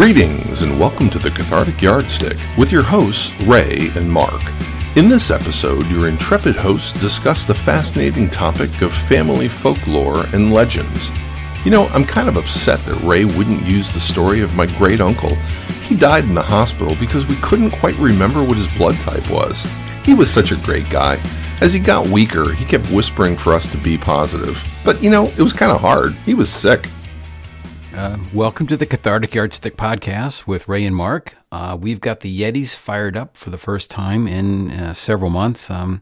Greetings and welcome to the Cathartic Yardstick with your hosts, Ray and Mark. In this episode, your intrepid hosts discuss the fascinating topic of family folklore and legends. You know, I'm kind of upset that Ray wouldn't use the story of my great uncle. He died in the hospital because we couldn't quite remember what his blood type was. He was such a great guy. As he got weaker, he kept whispering for us to be positive. But you know, it was kind of hard. He was sick. Uh, welcome to the Cathartic Yardstick podcast with Ray and Mark. Uh, we've got the Yetis fired up for the first time in uh, several months. Um,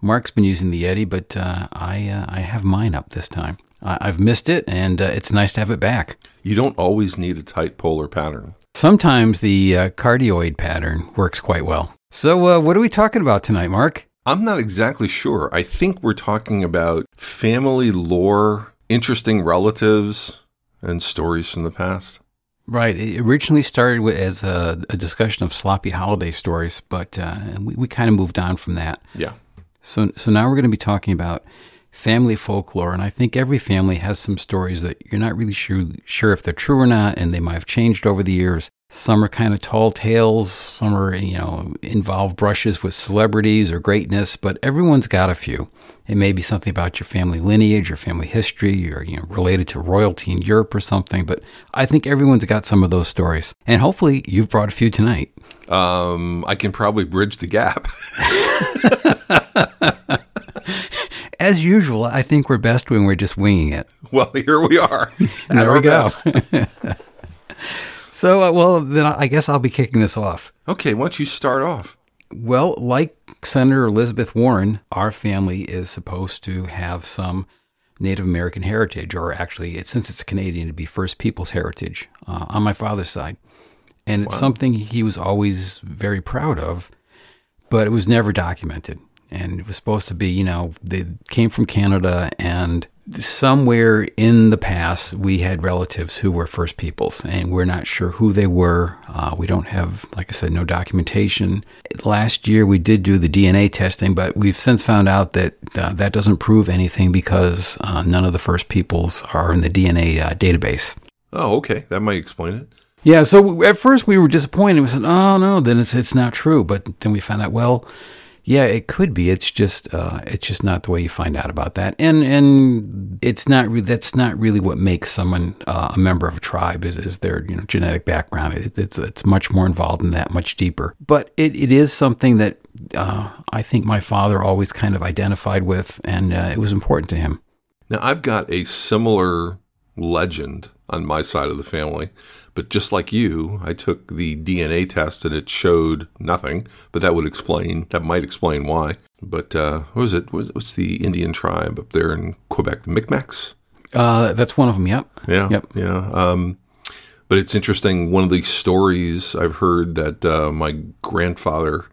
Mark's been using the Yeti, but uh, I uh, I have mine up this time. I- have missed it, and uh, it's nice to have it back. You don't always need a tight polar pattern. Sometimes the cardioid pattern works quite well. So, what are we talking about tonight, Mark? I'm not exactly sure. I think we're talking about family lore, interesting relatives and stories from the past. Right. It originally started with, as a, a, discussion of sloppy holiday stories, but uh, we, we kind of moved on from that. Yeah. So, so now we're going to be talking about family folklore, and I think every family has some stories that you're not really sure sure if they're true or not, and they might have changed over the years. Some are kind of tall tales, some are you know involve brushes with celebrities or greatness, but everyone's got a few. It may be something about your family lineage or family history, or you know related to royalty in Europe or something. But I think everyone's got some of those stories, and hopefully you've brought a few tonight. Um, I can probably bridge the gap. as usual, I think we're best when we're just winging it. Well, here we are. there we go. so, uh, well, then I guess I'll be kicking this off. Okay, why don't you start off? Well, like Senator Elizabeth Warren, our family is supposed to have some Native American heritage, or actually, it, since it's Canadian, to be First Peoples heritage uh, on my father's side. And it's wow. something he was always very proud of, but it was never documented and it was supposed to be, you know, they came from Canada and somewhere in the past we had relatives who were First Peoples and we're not sure who they were. Uh, we don't have, like I said, no documentation. Last year we did do the DNA testing, but we've since found out that uh, that doesn't prove anything because uh, none of the First Peoples are in the DNA uh, database. Oh, okay. That might explain it. Yeah, so at first we were disappointed. We said, "Oh no, then it's it's not true." But then we found out, well, yeah, it could be. It's just uh, it's just not the way you find out about that, and and it's not re- that's not really what makes someone uh, a member of a tribe is is their you know genetic background. It, it's it's much more involved than that, much deeper. But it, it is something that uh, I think my father always kind of identified with, and uh, it was important to him. Now I've got a similar legend on my side of the family. But just like you, I took the DNA test and it showed nothing. But that would explain, that might explain why. But uh, what was it? What's the Indian tribe up there in Quebec? The Micmacs? Uh, that's one of them, yep. Yeah. Yep. Yeah. Um, but it's interesting. One of the stories I've heard that uh, my grandfather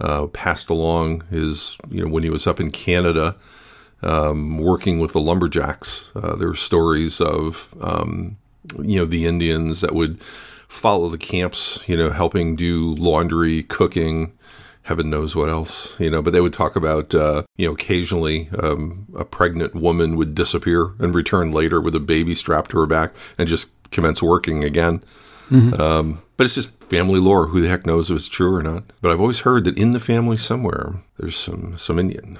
uh, passed along is, you know, when he was up in Canada um, working with the lumberjacks, uh, there were stories of um, you know, the Indians that would follow the camps, you know, helping do laundry, cooking, heaven knows what else, you know. But they would talk about, uh, you know, occasionally um, a pregnant woman would disappear and return later with a baby strapped to her back and just commence working again. Mm-hmm. Um, but it's just family lore. Who the heck knows if it's true or not? But I've always heard that in the family somewhere there's some some Indian.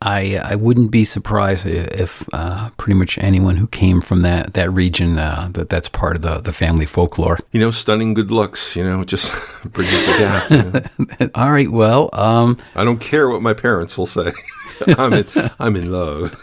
I I wouldn't be surprised if uh, pretty much anyone who came from that that region uh, that that's part of the the family folklore. You know, stunning good looks. You know, just bridges the gap. You know? All right. Well, um, I don't care what my parents will say. I'm in I'm in love.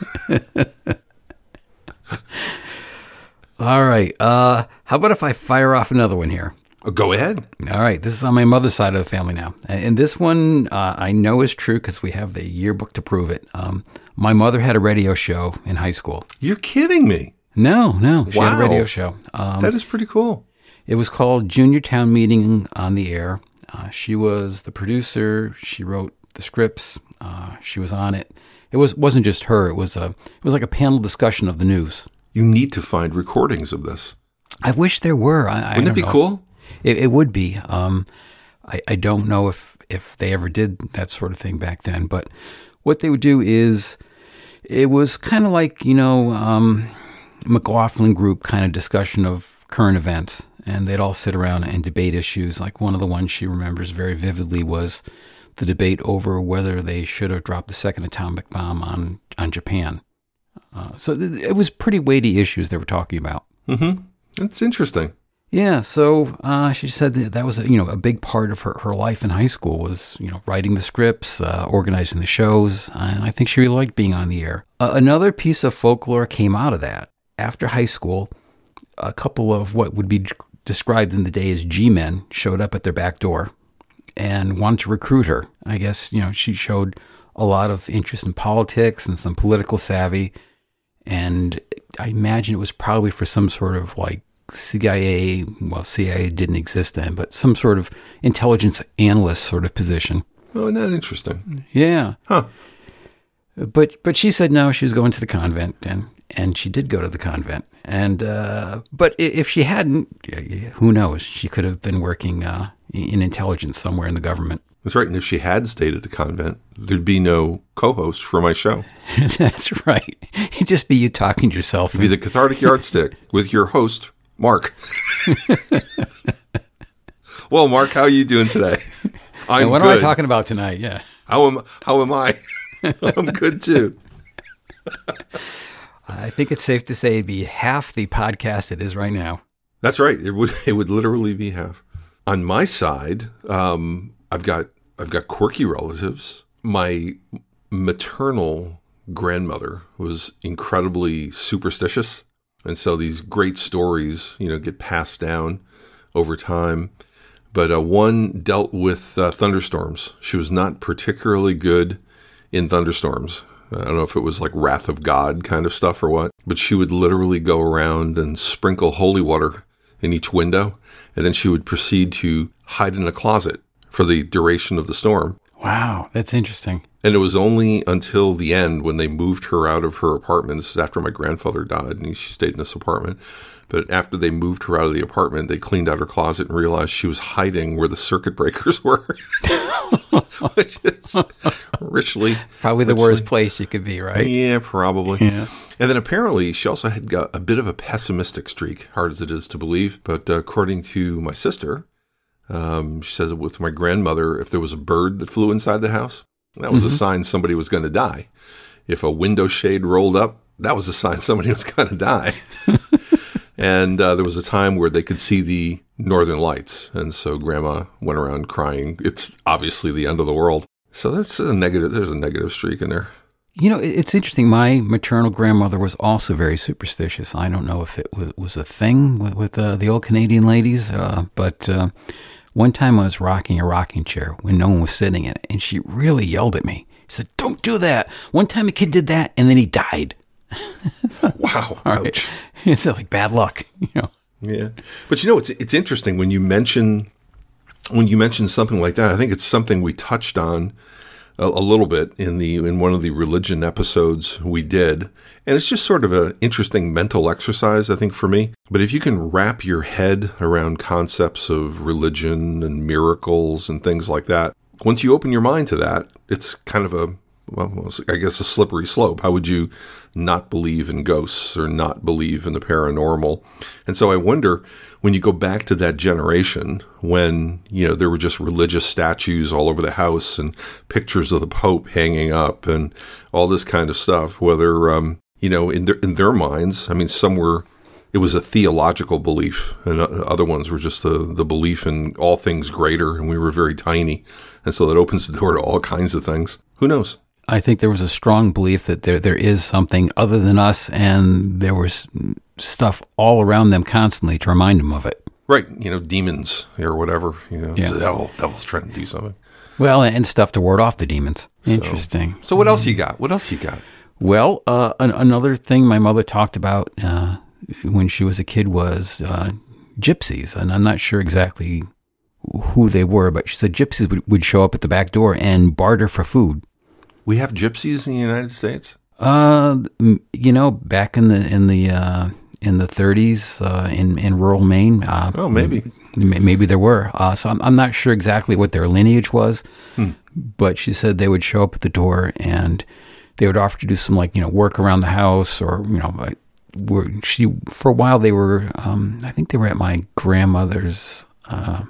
All right. Uh, how about if I fire off another one here? Oh, go ahead. All right. This is on my mother's side of the family now. And this one uh, I know is true because we have the yearbook to prove it. Um, my mother had a radio show in high school. You're kidding me. No, no. She wow. had a radio show. Um, that is pretty cool. It was called Junior Town Meeting on the Air. Uh, she was the producer. She wrote the scripts. Uh, she was on it. It was wasn't just her. It was a it was like a panel discussion of the news. You need to find recordings of this. I wish there were. I, Wouldn't it be know. cool? It, it would be. Um, I, I don't know if, if they ever did that sort of thing back then, but what they would do is it was kind of like, you know, um, McLaughlin group kind of discussion of current events. and they'd all sit around and debate issues. Like one of the ones she remembers very vividly was the debate over whether they should have dropped the second atomic bomb on on Japan. Uh, so th- it was pretty weighty issues they were talking about. Mm-hmm. That's interesting. Yeah, so uh, she said that, that was a, you know a big part of her, her life in high school was you know writing the scripts, uh, organizing the shows, and I think she really liked being on the air. Uh, another piece of folklore came out of that after high school. A couple of what would be described in the day as G-men showed up at their back door and wanted to recruit her. I guess you know she showed a lot of interest in politics and some political savvy, and I imagine it was probably for some sort of like CIA, well, CIA didn't exist then, but some sort of intelligence analyst sort of position. Oh, not interesting. Yeah. Huh. But but she said no, she was going to the convent, and and she did go to the convent. And uh, but if she hadn't, who knows? She could have been working uh, in intelligence somewhere in the government. That's right. And if she had stayed at the convent, there'd be no co-host for my show. That's right. It'd just be you talking to yourself. It'd be the cathartic yardstick with your host, Mark. well, Mark, how are you doing today? I'm And what good. am I talking about tonight? Yeah. How am how am I? I'm good too. I think it's safe to say it'd be half the podcast it is right now. That's right. It would it would literally be half. On my side, um, I've got I've got quirky relatives. My maternal grandmother was incredibly superstitious, and so these great stories, you know, get passed down over time. But uh, one dealt with uh, thunderstorms. She was not particularly good in thunderstorms. I don't know if it was like wrath of God kind of stuff or what, but she would literally go around and sprinkle holy water in each window, and then she would proceed to hide in a closet for the duration of the storm. Wow, that's interesting. And it was only until the end when they moved her out of her apartment. This is after my grandfather died, and she stayed in this apartment. But after they moved her out of the apartment, they cleaned out her closet and realized she was hiding where the circuit breakers were, which is richly Probably the richly- worst place you could be, right? Yeah, probably. Yeah. And then apparently she also had got a bit of a pessimistic streak, hard as it is to believe. But uh, according to my sister, um, she says with my grandmother, if there was a bird that flew inside the house, that was a sign somebody was going to die. If a window shade rolled up, that was a sign somebody was going to die. and uh, there was a time where they could see the northern lights. And so grandma went around crying. It's obviously the end of the world. So that's a negative. There's a negative streak in there. You know, it's interesting. My maternal grandmother was also very superstitious. I don't know if it was, was a thing with, with uh, the old Canadian ladies, uh, but uh, one time I was rocking a rocking chair when no one was sitting in it, and she really yelled at me. She said, "Don't do that." One time a kid did that, and then he died. Wow. Ouch. It's like bad luck, you know. Yeah, but you know it's it's interesting when you mention when you mention something like that. I think it's something we touched on a, a little bit in the in one of the religion episodes we did, and it's just sort of an interesting mental exercise. I think for me. But if you can wrap your head around concepts of religion and miracles and things like that, once you open your mind to that, it's kind of a well, I guess a slippery slope. How would you not believe in ghosts or not believe in the paranormal? And so I wonder when you go back to that generation when, you know, there were just religious statues all over the house and pictures of the Pope hanging up and all this kind of stuff, whether, um, you know, in their, in their minds, I mean, some were it was a theological belief, and other ones were just the, the belief in all things greater, and we were very tiny. And so that opens the door to all kinds of things. Who knows? I think there was a strong belief that there there is something other than us, and there was stuff all around them constantly to remind them of it. Right, you know, demons or whatever. You know, Yeah. the devil, devil's trying to do something. Well, and stuff to ward off the demons. Interesting. So what else you got? What else you got? Well, uh, an- another thing my mother talked about uh, when she was a kid was uh, gypsies, and I'm not sure exactly who they were, but she said gypsies would, would show up at the back door and barter for food. We have gypsies in the United States. Uh, you know, back in the in the uh, in the 30s uh, in in rural Maine. Uh, Oh, maybe. maybe there were. Uh, so I'm, I'm not sure exactly what their lineage was, but she said they would show up at the door and they would offer to do some like you know work around the house or you know like were she for a while they were um, I think they were at my grandmother's uh,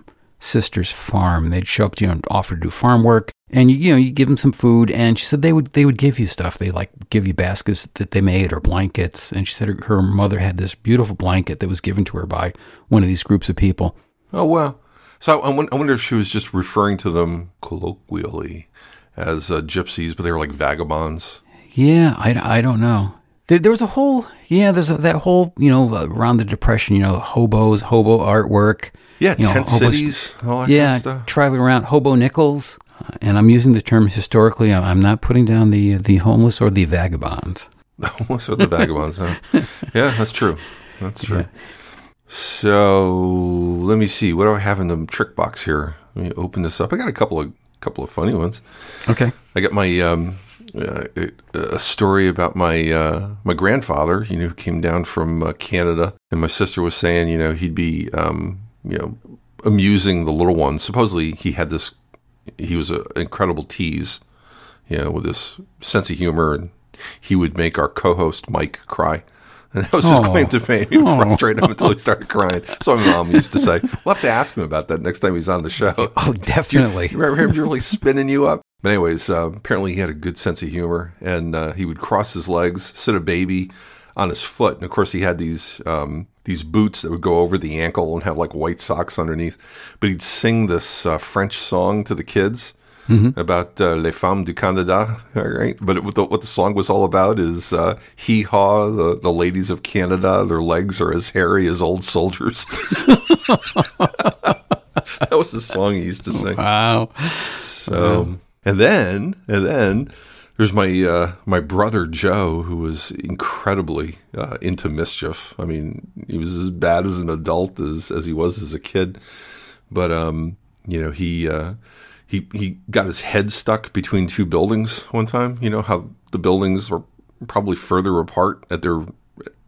sister's farm. They'd show up, you know, offer to do farm work, and you, you know you give them some food. And she said they would they would give you stuff. They like give you baskets that they made or blankets. And she said her, her mother had this beautiful blanket that was given to her by one of these groups of people. Oh wow! So I, I wonder if she was just referring to them colloquially as uh, gypsies, but they were like vagabonds. Yeah, I, I don't know. There, there was a whole yeah. There's a, that whole you know around the depression. You know, hobos, hobo artwork. Yeah, you know, tent hobos- cities, all that yeah, kind of stuff. traveling around hobo nickels. Uh, and I'm using the term historically. I'm not putting down the the homeless or the vagabonds. What's with the vagabonds? Huh? yeah, that's true. That's true. Yeah. So let me see. What do I have in the trick box here? Let me open this up. I got a couple of couple of funny ones. Okay. I got my um, uh, a story about my uh, my grandfather. You know, who came down from uh, Canada, and my sister was saying, you know, he'd be um, you know amusing the little ones. Supposedly, he had this. He was an incredible tease, you know, with this sense of humor, and he would make our co-host Mike cry. And that was his Aw. claim to fame. He would frustrate him until he started crying. So my mom used to say, "We'll have to ask him about that next time he's on the show." Oh, definitely. You remember him really spinning you up? But anyways, uh, apparently he had a good sense of humor, and uh, he would cross his legs, sit a baby on his foot, and of course he had these um, these boots that would go over the ankle and have like white socks underneath. But he'd sing this uh, French song to the kids. About uh, les femmes du Canada, all right? But it, what, the, what the song was all about is uh, hee haw, the, the ladies of Canada, their legs are as hairy as old soldiers. that was the song he used to sing. Wow. So, and then, and then there's my uh, my brother Joe, who was incredibly uh, into mischief. I mean, he was as bad as an adult as as he was as a kid. But um, you know, he uh, he he got his head stuck between two buildings one time. You know how the buildings were probably further apart at their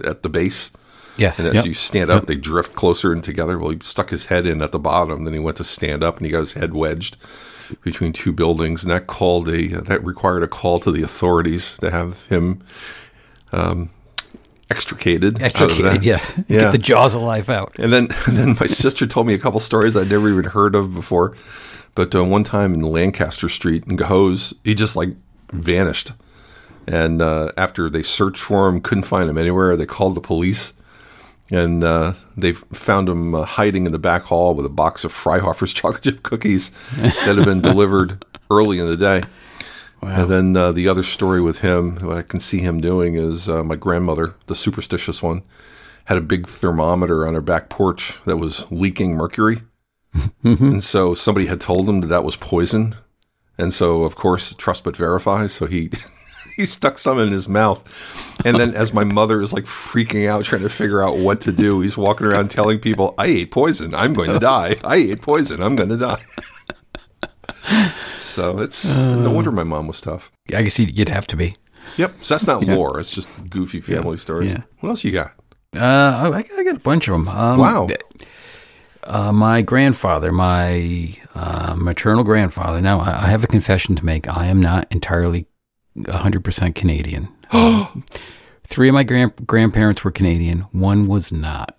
at the base. Yes. And as yep. you stand up, they drift closer and together. Well, he stuck his head in at the bottom. Then he went to stand up, and he got his head wedged between two buildings, and that called a that required a call to the authorities to have him um, extricated. Extricated, yes. Yeah. Get the jaws of life out. And then, and then my sister told me a couple stories I'd never even heard of before. But uh, one time in Lancaster Street in Cohoes, he just like vanished. And uh, after they searched for him, couldn't find him anywhere. They called the police, and uh, they found him uh, hiding in the back hall with a box of Freihofer's chocolate chip cookies that had been delivered early in the day. And then uh, the other story with him, what I can see him doing is uh, my grandmother, the superstitious one, had a big thermometer on her back porch that was leaking mercury. And so somebody had told him that that was poison. And so, of course, trust but verify. So he. He stuck some in his mouth. And then, as my mother is like freaking out, trying to figure out what to do, he's walking around telling people, I ate poison. I'm going to die. I ate poison. I'm going to die. So it's no wonder my mom was tough. I guess you'd have to be. Yep. So that's not lore. It's just goofy family stories. Yeah. What else you got? Uh, I, I got a bunch of them. Um, Wow. Uh, my grandfather, my uh, maternal grandfather. Now, I I have a confession to make. I am not entirely 100% Canadian. Um, three of my grand- grandparents were Canadian. One was not.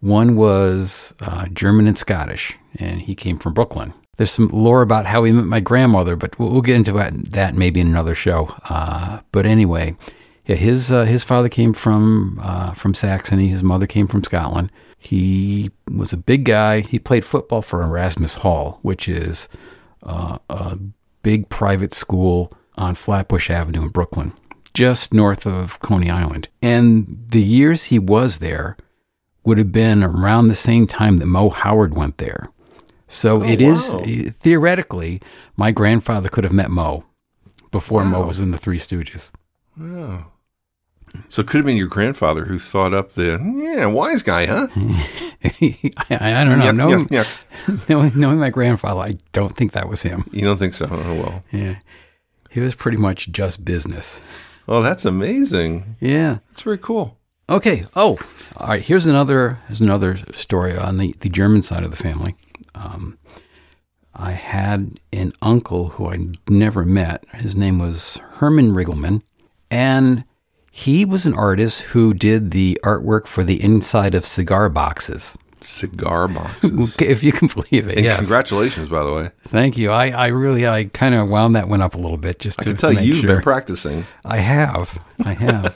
One was uh, German and Scottish, and he came from Brooklyn. There's some lore about how he met my grandmother, but we'll, we'll get into that, that maybe in another show. Uh, but anyway, yeah, his uh, his father came from uh, from Saxony. His mother came from Scotland. He was a big guy. He played football for Erasmus Hall, which is uh, a big private school on Flatbush Avenue in Brooklyn, just north of Coney Island. And the years he was there would have been around the same time that Mo Howard went there. So oh, it is wow. Eh, theoretically, my grandfather could have met Mo before Mo was in the Three Stooges. Oh. So it could have been your grandfather who thought up the, yeah, wise guy, huh? I, I don't know. Yeah, knowing, yeah, knowing, knowing my grandfather, I don't think that was him. You don't think so? Oh, well. Yeah. He was pretty much just business. Oh, that's amazing. Yeah. That's very cool. Okay. Oh, all right. Here's another. Here's another story on the the German side of the family. Um, I had an uncle who I never met. His name was Herman Riggleman, and He was an artist who did the artwork for the inside of cigar boxes. Cigar boxes. If you can believe it. And yes. congratulations, by the way. Thank you. I, I really, I kind of wound that one up a little bit just I to can tell make you've sure. been practicing. I have. I have.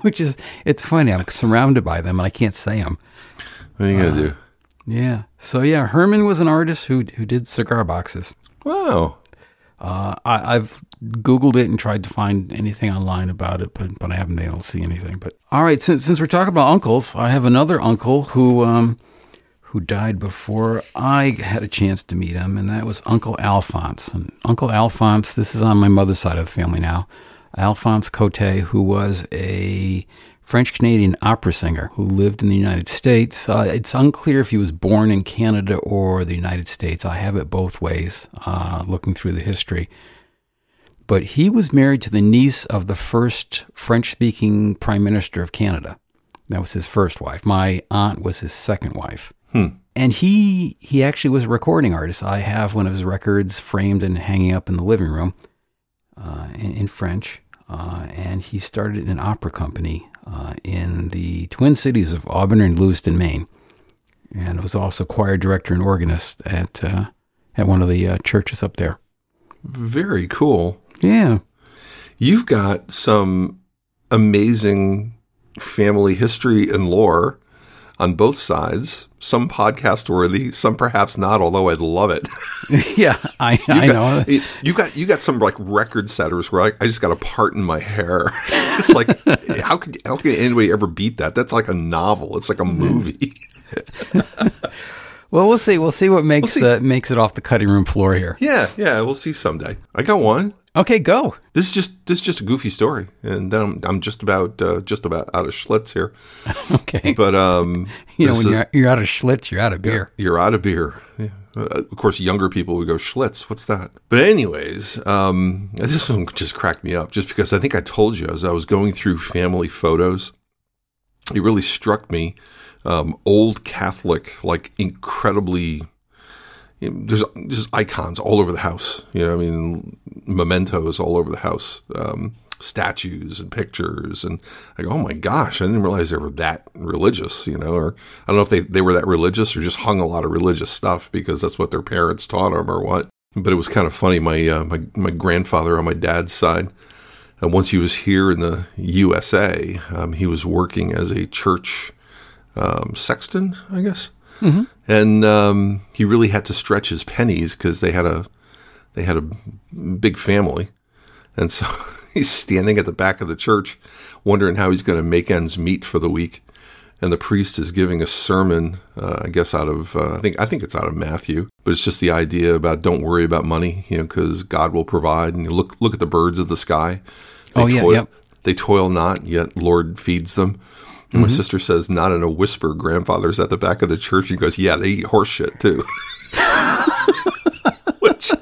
Which is, it's funny. I'm surrounded by them and I can't say them. What are you gonna do? Yeah. So yeah, Herman was an artist who who did cigar boxes. Wow. Uh, I, I've Googled it and tried to find anything online about it, but but I haven't been able to see anything. But all right, since since we're talking about uncles, I have another uncle who um who died before I had a chance to meet him, and that was Uncle Alphonse. And Uncle Alphonse, this is on my mother's side of the family now. Alphonse Cote, who was a French Canadian opera singer who lived in the United States. Uh, it's unclear if he was born in Canada or the United States. I have it both ways, uh, looking through the history. But he was married to the niece of the first French speaking Prime Minister of Canada. That was his first wife. My aunt was his second wife. And he he actually was a recording artist. I have one of his records framed and hanging up in the living room uh, in, in French. Uh, and he started an opera company uh, in the Twin Cities of Auburn and Lewiston, Maine, and was also choir director and organist at uh, at one of the uh, churches up there. Very cool. Yeah, You've got some amazing family history and lore on both sides. Some podcast worthy, some perhaps not. Although I'd love it. yeah, I, I You know. got, it- you got you got some like record setters where I, I just got a part in my hair. It's like how could how can anybody ever beat that? That's like a novel. It's like a movie. Well, we'll see. We'll see what makes see. Uh, makes it off the cutting room floor here. yeah, yeah. We'll see someday. I got one. Okay, go. This is just this is just a goofy story, and then I'm I'm just about uh, just about out of Schlitz here. Okay. But um, you know, when you're, you're out of Schlitz, you're out of beer. You're out of beer. Yeah. Uh, of course, younger people would go Schlitz. What's that? But anyways, um, this one just cracked me up, just because I think I told you as I was going through family photos, it really struck me. Um, old Catholic, like incredibly. You know, There's just icons all over the house. You know, I mean, mementos all over the house. Um, statues and pictures and I go, oh my gosh, I didn't realize they were that religious, you know, or I don't know if they, they were that religious or just hung a lot of religious stuff because that's what their parents taught them or what. But it was kind of funny. My, uh, my, my grandfather on my dad's side, uh, once he was here in the USA, um, he was working as a church um, sexton, I guess. And um, he really had to stretch his pennies because they had a they had a big family, and so he's standing at the back of the church, wondering how he's going to make ends meet for the week. And the priest is giving a sermon, uh, I guess out of uh, I think I think it's out of Matthew, but it's just the idea about don't worry about money, you know, because God will provide. And you look look at the birds of the sky. They Oh, yeah, toil, yep. They toil not, yet Lord feeds them. And my sister says, not in a whisper. Grandfather's at the back of the church. He goes, yeah, they eat horse shit too. Which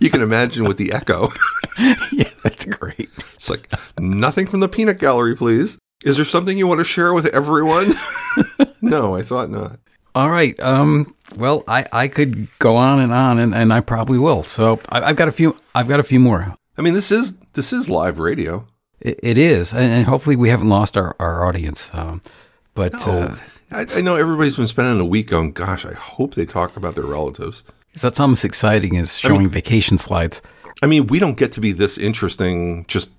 you can imagine with the echo. yeah, that's great. It's like nothing from the peanut gallery, please. Is there something you want to share with everyone? no, I thought not. All right. Um, well, I, I could go on and on, and, and I probably will. So I, I've got a few. I've got a few more. I mean, this is this is live radio. It, it is, and, and hopefully we haven't lost our, our audience. Um, but uh, Oh, I, I know everybody's been spending a week going, gosh, I hope they talk about their relatives. Is that's almost exciting as showing vacation slides. I mean, we don't get to be this interesting just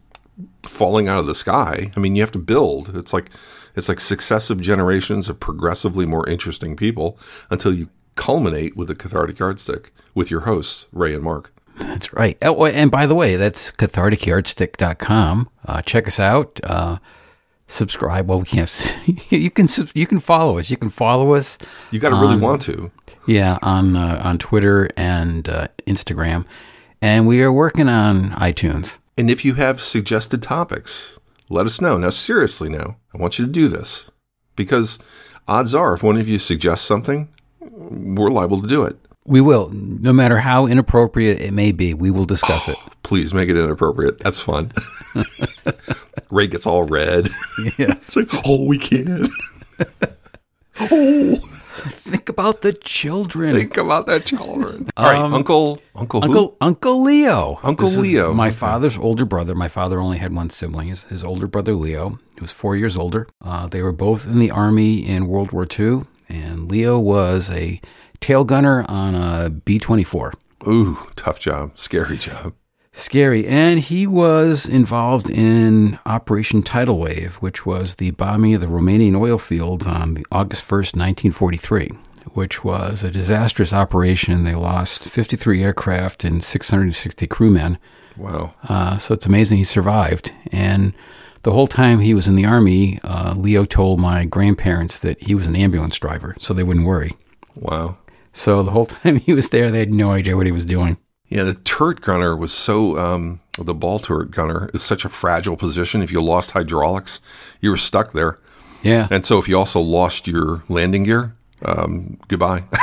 falling out of the sky. I mean, you have to build. It's like it's like successive generations of progressively more interesting people until you culminate with the cathartic yardstick with your hosts, Ray and Mark. That's right. Oh, and by the way, that's catharticyardstick.com. Uh, check us out. Uh, subscribe. Well, we can't. s- you can you can follow us. You can follow us. You got to really want to. Yeah, on uh, on Twitter and uh, Instagram, and we are working on iTunes. And if you have suggested topics, let us know. Now, seriously, now, I want you to do this because odds are, if one of you suggests something, we're liable to do it. We will, no matter how inappropriate it may be, we will discuss it. Please make it inappropriate. That's fun. Ray gets all red. Yes. It's like, oh, we can't. oh. Think about the children. Think about that children. All right, Uncle, Uncle, who? Uncle Uncle Leo. Uncle This Leo. my Okay. father's older brother. My father only had one sibling. His, his older brother Leo, who was four years older. Uh, they were both in the army in World War II, and Leo was a tail gunner on a B twenty four. Ooh, tough job, scary job. Scary. And he was involved in Operation Tidal Wave, which was the bombing of the Romanian oil fields on the August 1st, 1943, which was a disastrous operation. They lost 53 aircraft and 660 crewmen. Wow. Uh, so it's amazing he survived. And the whole time he was in the Army, uh, Leo told my grandparents that he was an ambulance driver, so they wouldn't worry. Wow. So the whole time he was there, they had no idea what he was doing. Yeah, the turret gunner was so, um, the ball turret gunner is such a fragile position. If you lost hydraulics, you were stuck there. Yeah. And so if you also lost your landing gear, um, goodbye.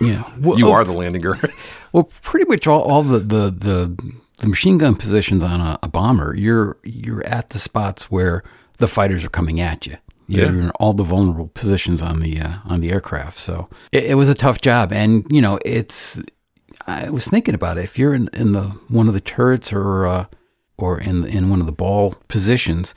Yeah. Well, you oh, are the landing gear. Well, pretty much all, all the, the, the, the machine gun positions on a, a bomber, you're you're at the spots where the fighters are coming at you. You're Yeah. in all the vulnerable positions on the uh, on the aircraft. So it, it was a tough job, and you know it's. I was thinking about it. If you're in, in the one of the turrets or uh, or in in one of the ball positions,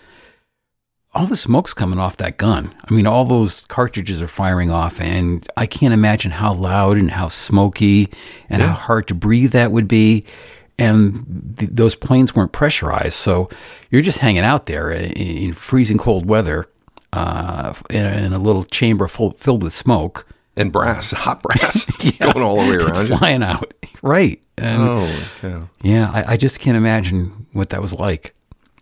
all the smoke's coming off that gun. I mean, all those cartridges are firing off, and I can't imagine how loud and how smoky and how hard to breathe that would be. And th- those planes weren't pressurized, so you're just hanging out there in, in freezing cold weather uh, in, a, in a little chamber full, filled with smoke. and brass, hot brass, going all the way around you. flying out, right? And Oh, yeah. yeah, I, I just can't imagine what that was like.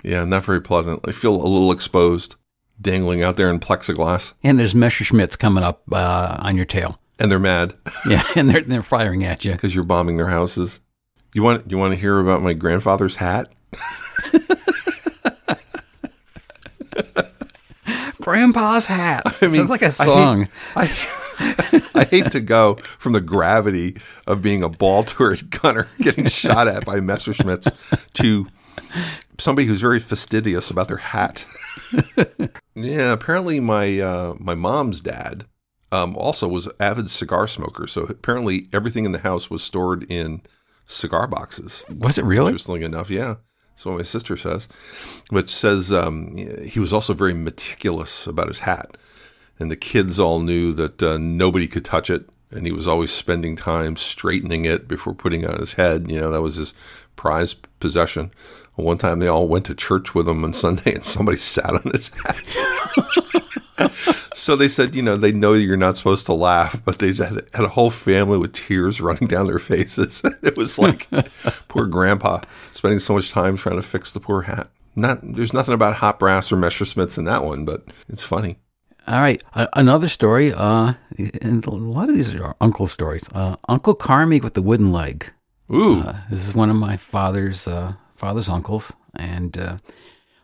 Yeah, not very pleasant. I feel a little exposed, dangling out there in plexiglass, And there's Messerschmitts coming up uh, on your tail. and they're mad Yeah, and they're they're firing at you. because you're bombing their houses. You want you want to hear about my grandfather's hat? Grandpa's hat. I mean, Sounds like I a hate- song. I, I hate to go from the gravity of being a ball turret gunner getting shot at by Messerschmitts to somebody who's very fastidious about their hat. yeah, apparently my uh, my mom's dad um, also was an avid cigar smoker, so apparently everything in the house was stored in cigar boxes. Was it really? Interestingly enough, yeah. That's what my sister says. Which says um, he was also very meticulous about his hat. And the kids all knew that uh, nobody could touch it. And he was always spending time straightening it before putting it on his head. You know, that was his prized possession. One time they all went to church with him on Sunday and somebody sat on his hat. so they said, you know, they know you're not supposed to laugh, but they had, had a whole family with tears running down their faces. it was like poor grandpa spending so much time trying to fix the poor hat. Not there's nothing about hot brass or Messerschmitts in that one, but it's funny. All right, a- another story. Uh, and a lot of these are uncle stories. Uh, Uncle Carmi with the wooden leg. Ooh, Uh, this is one of my father's uh, father's uncles, and uh,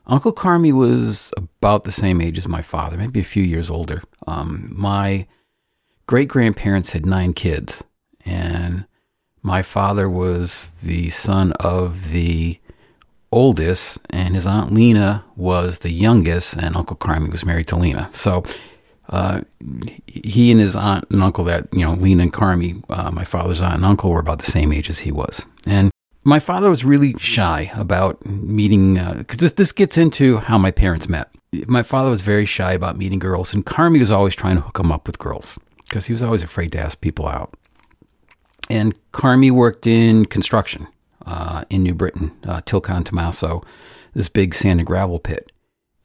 Uncle Carmi was about the same age as my father, maybe a few years older. Um, my great grandparents had nine kids, and my father was the son of the oldest, and his aunt Lena was the youngest, and Uncle Carmi was married to Lena. So uh, he and his aunt and uncle, that you know, Lena and Carmi, uh, my father's aunt and uncle, were about the same age as he was, and my father was really shy about meeting because this this gets into how my parents met. My father was very shy about meeting girls, and Carmi was always trying to hook him up with girls because he was always afraid to ask people out. And Carmi worked in construction uh, in New Britain, uh, Tilcon Tomasso, this big sand and gravel pit.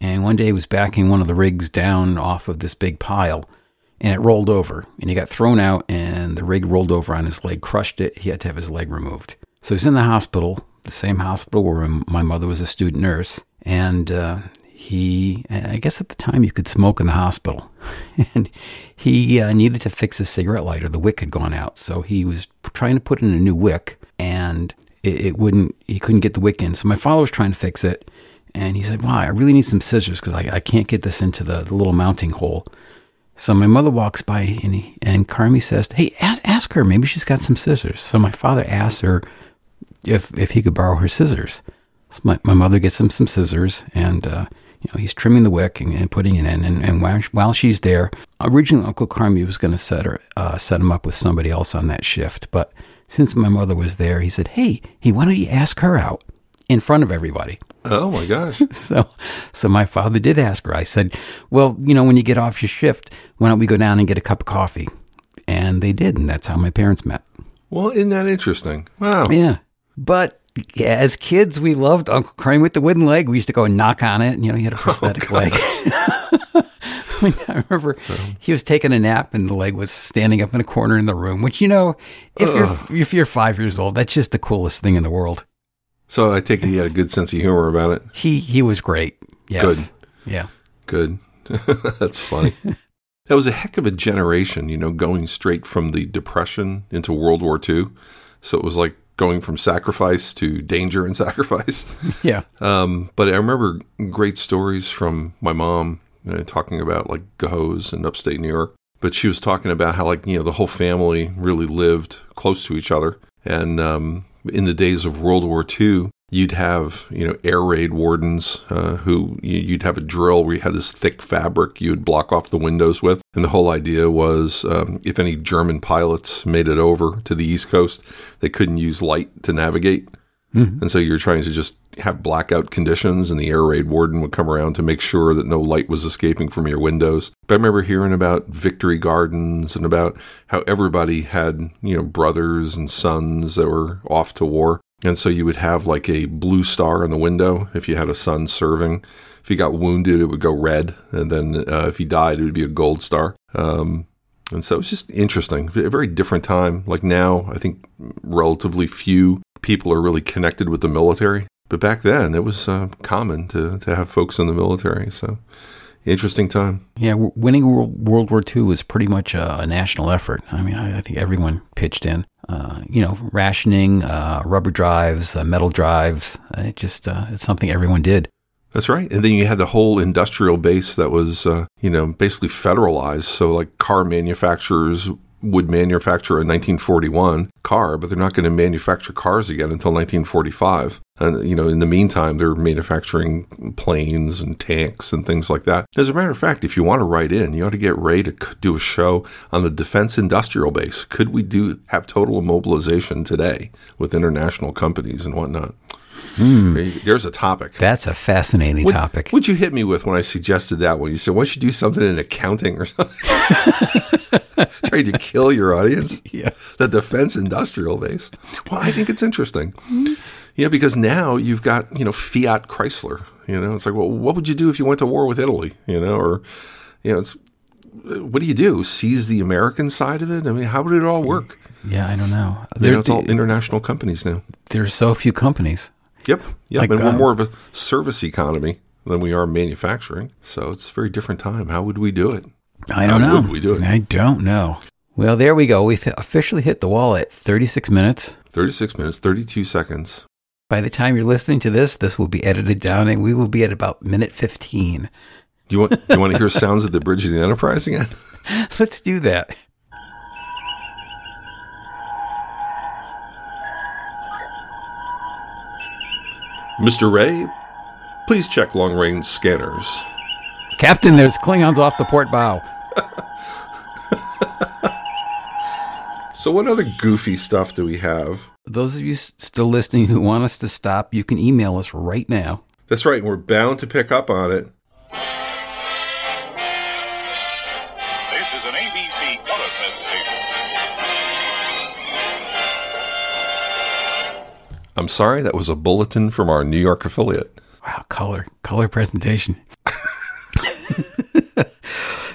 And one day he was backing one of the rigs down off of this big pile, and it rolled over, and he got thrown out, and the rig rolled over on his leg, crushed it. He had to have his leg removed. So he's in the hospital, the same hospital where my mother was a student nurse, and uh, he, I guess at the time you could smoke in the hospital, and he uh, needed to fix his cigarette lighter. The wick had gone out, so he was trying to put in a new wick, and it, it wouldn't. He couldn't get the wick in. So my father was trying to fix it, and he said, "Wow, I really need some scissors because I, I can't get this into the, the little mounting hole." So my mother walks by, and he, and Carmi says, "Hey, ask, ask her. Maybe she's got some scissors." So my father asked her if if he could borrow her scissors. So my, my mother gets him some scissors, and uh, you know, he's trimming the wick and, and putting it in. And, and while, while she's there, originally Uncle Carmi was going to set her, uh, set him up with somebody else on that shift. But since my mother was there, he said, Hey, hey, why don't you ask her out in front of everybody? Oh my gosh. So, so my father did ask her. I said, "Well, you know, when you get off your shift, why don't we go down and get a cup of coffee?" And they did, and that's how my parents met. Well, isn't that interesting? Wow. Yeah, but as kids, we loved Uncle Crane with the wooden leg. We used to go and knock on it, and you know, he had a oh, prosthetic leg. I remember oh. he was taking a nap, and the leg was standing up in a corner in the room. Which you know, if you're if you're five years old, that's just the coolest thing in the world. So I take it he had a good sense of humor about it. He he was great. Yes. Good. Yeah. Good. That's funny. that was a heck of a generation, you know, going straight from the Depression into World War II. So it was like going from sacrifice to danger and sacrifice. Yeah. Um, but I remember great stories from my mom you know, talking about like Cohoes in upstate New York. But she was talking about how like you know the whole family really lived close to each other, and um, in the days of World War II, you'd have you know air raid wardens uh, who you'd have a drill where you had this thick fabric you would block off the windows with. And the whole idea was um, if any german pilots made it over to the east coast they couldn't use light to navigate. Mm-hmm. and so you're trying to just have blackout conditions and the air raid warden would come around to make sure that no light was escaping from your windows. But i remember hearing about victory gardens and about how everybody had you know brothers and sons that were off to war and so you would have like a blue star in the window if you had a son serving. If he got wounded, it would go red. And then uh, if he died, it would be a gold star. Um, and so it's just interesting. A very different time. Like now, I think relatively few people are really connected with the military. But back then, it was uh, common to, to have folks in the military. So interesting time. Yeah, winning World War II was pretty much a, national effort. I mean, I, I think everyone pitched in. Uh, you know, rationing, uh, rubber drives, uh, metal drives. Uh, it just uh, it's something everyone did. That's right. And then you had the whole industrial base that was, you know, basically federalized. So like car manufacturers would manufacture a 1941 car, but they're not going to manufacture cars again until 1945. And, you know, in the meantime, they're manufacturing planes and tanks and things like that. As a matter of fact, if you want to write in, you ought to get Ray to do a show on the defense industrial base. Could we do have total immobilization today with international companies and whatnot? Hmm. There's a topic. That's a fascinating what, topic. What'd you hit me with when I suggested that one? You said, why don't you do something in accounting or something? Trying to kill your audience? Yeah. The defense industrial base. Well, I think it's interesting. You know, because now you've got, you know, Fiat Chrysler. You know, it's like, well, what would you do if you went to war with Italy? You know, or, you know, it's, what do you do? Seize the American side of it? I mean, how would it all work? Yeah, I don't know. You know, it's all international companies now. There's so few companies. Yep. Yep. Like, and we're um, more of a service economy than we are manufacturing. So it's a very different time. How would we do it? I don't How know. Would we do it? I don't know. Well, there we go. We've officially hit the wall at 36 minutes. 36 minutes, 32 seconds. By the time you're listening to this, this will be edited down and we will be at about minute 15. Do you want, do you want to hear sounds of the bridge of the Enterprise again? Let's do that. Mr. Ray, please check long range scanners. Captain, there's Klingons off the port bow. so, what other goofy stuff do we have? Those of you still listening who want us to stop, you can email us right now. That's right, and we're bound to pick up on it. I'm sorry, that was a bulletin from our New York affiliate. Wow, color, color presentation.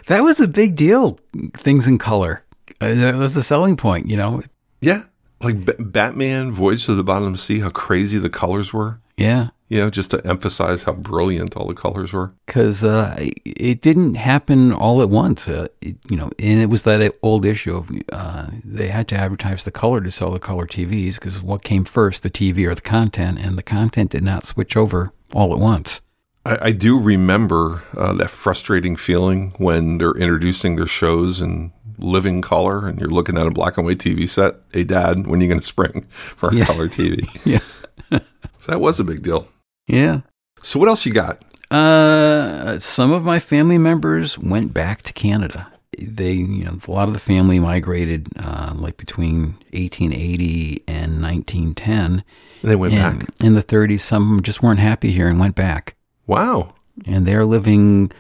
that was a big deal. Things in color. Uh, that was a selling point, you know. Yeah, like B- Batman, Voyage to the Bottom of the Sea. How crazy the colors were. Yeah, you know, just to emphasize how brilliant all the colors were. Because uh, it didn't happen all at once. Uh, it, you know, and it was that old issue of uh, they had to advertise the color to sell the color TVs. Because what came first, the TV or the content? And the content did not switch over all at once. I, I do remember uh, that frustrating feeling when they're introducing their shows in living color and you're looking at a black and white TV set. Hey, Dad, when are you going to spring for a Yeah. color TV? Yeah. So that was a big deal. Yeah. So what else you got? Uh, some of my family members went back to Canada. They, you know, a lot of the family migrated uh, like between 1880 and 1910. And they went And back. in the 30s, some of them just weren't happy here and went back. Wow. And they're living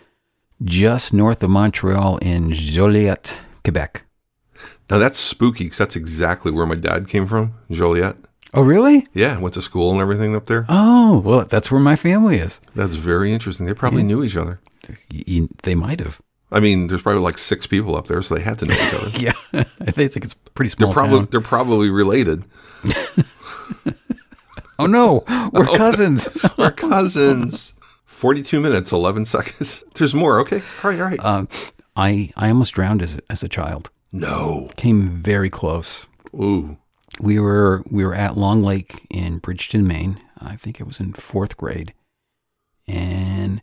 just north of Montreal in Joliette, Quebec. Now that's spooky because that's exactly where my dad came from, Joliette. Oh, really? Yeah, went to school and everything up there. Oh, well, that's where my family is. That's very interesting. They probably knew each other. Y- they might have. I mean, there's probably like six people up there, so they had to know each other. Yeah, I think it's pretty small They're probably town. they're probably related. Oh no, we're cousins. We're cousins. Forty-two minutes, eleven seconds. There's more. Okay. All right. All right. um, I I almost drowned as as a child. no. Came very close. Ooh. We were we were at Long Lake in Bridgton, Maine. I think it was in fourth grade, and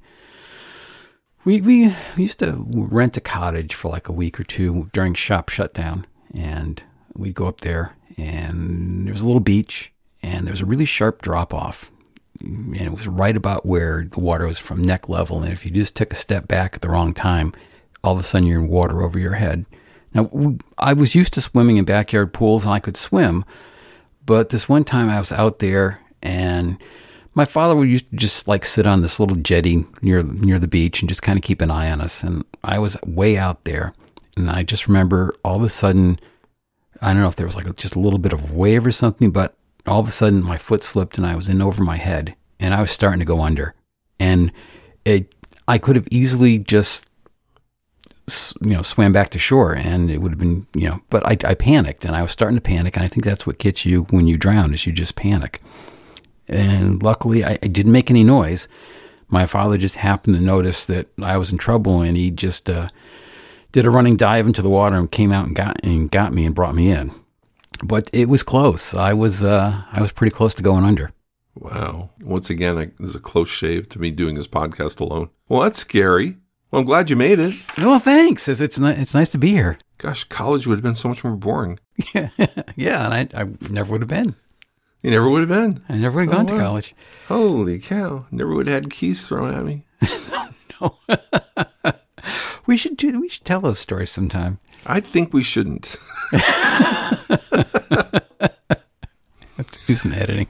we we used to rent a cottage for like a week or two during shop shutdown, and we'd go up there, and there was a little beach, and there was a really sharp drop off, and it was right about where the water was from neck level, and if you just took a step back at the wrong time, all of a sudden you're in water over your head. Now, I was used to swimming in backyard pools and I could swim, but this one time I was out there and my father would used to just like sit on this little jetty near near the beach and just kind of keep an eye on us. And I was way out there, and I just remember all of a sudden, I don't know if there was like just a little bit of wave or something, but all of a sudden my foot slipped and I was in over my head, and I was starting to go under, and it I could have easily just you know swam back to shore and it would have been you know but I, I panicked and i was starting to panic and i think that's what gets you when you drown is you just panic and luckily I, I didn't make any noise my father just happened to notice that i was in trouble and he just uh, did a running dive into the water and came out and got and got me and brought me in but it was close i was uh, i was pretty close to going under Wow. Once again, I, this is a close shave to me doing this podcast alone. Well, that's scary. Well, I'm glad you made it. well thanks it's it's, ni- it's nice to be here Gosh, college would have been so much more boring. yeah yeah and I, I never would have been You never would have been. i never would have oh, gone to wow. college Holy cow. Never would have had keys thrown at me. no. We should do. We should tell those stories sometime. I think we shouldn't. Have to do some editing.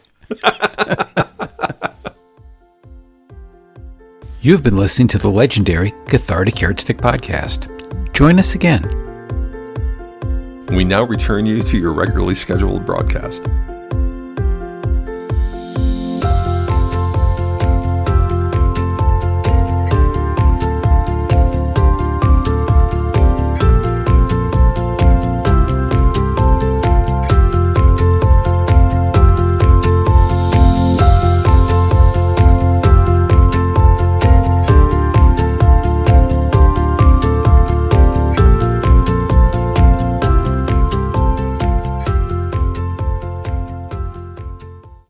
You've been listening to the legendary Cathartic Yardstick Podcast. Join us again. We now return you to your regularly scheduled broadcast.